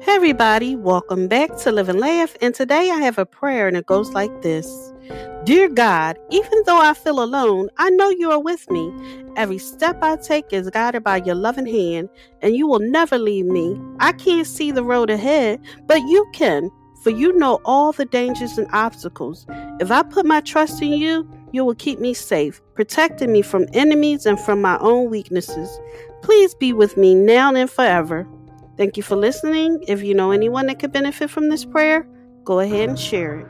Hey, everybody, welcome back to Live and Laugh. And today I have a prayer, and it goes like this Dear God, even though I feel alone, I know you are with me. Every step I take is guided by your loving hand, and you will never leave me. I can't see the road ahead, but you can, for you know all the dangers and obstacles. If I put my trust in you, you will keep me safe, protecting me from enemies and from my own weaknesses. Please be with me now and forever. Thank you for listening. If you know anyone that could benefit from this prayer, go ahead and share it.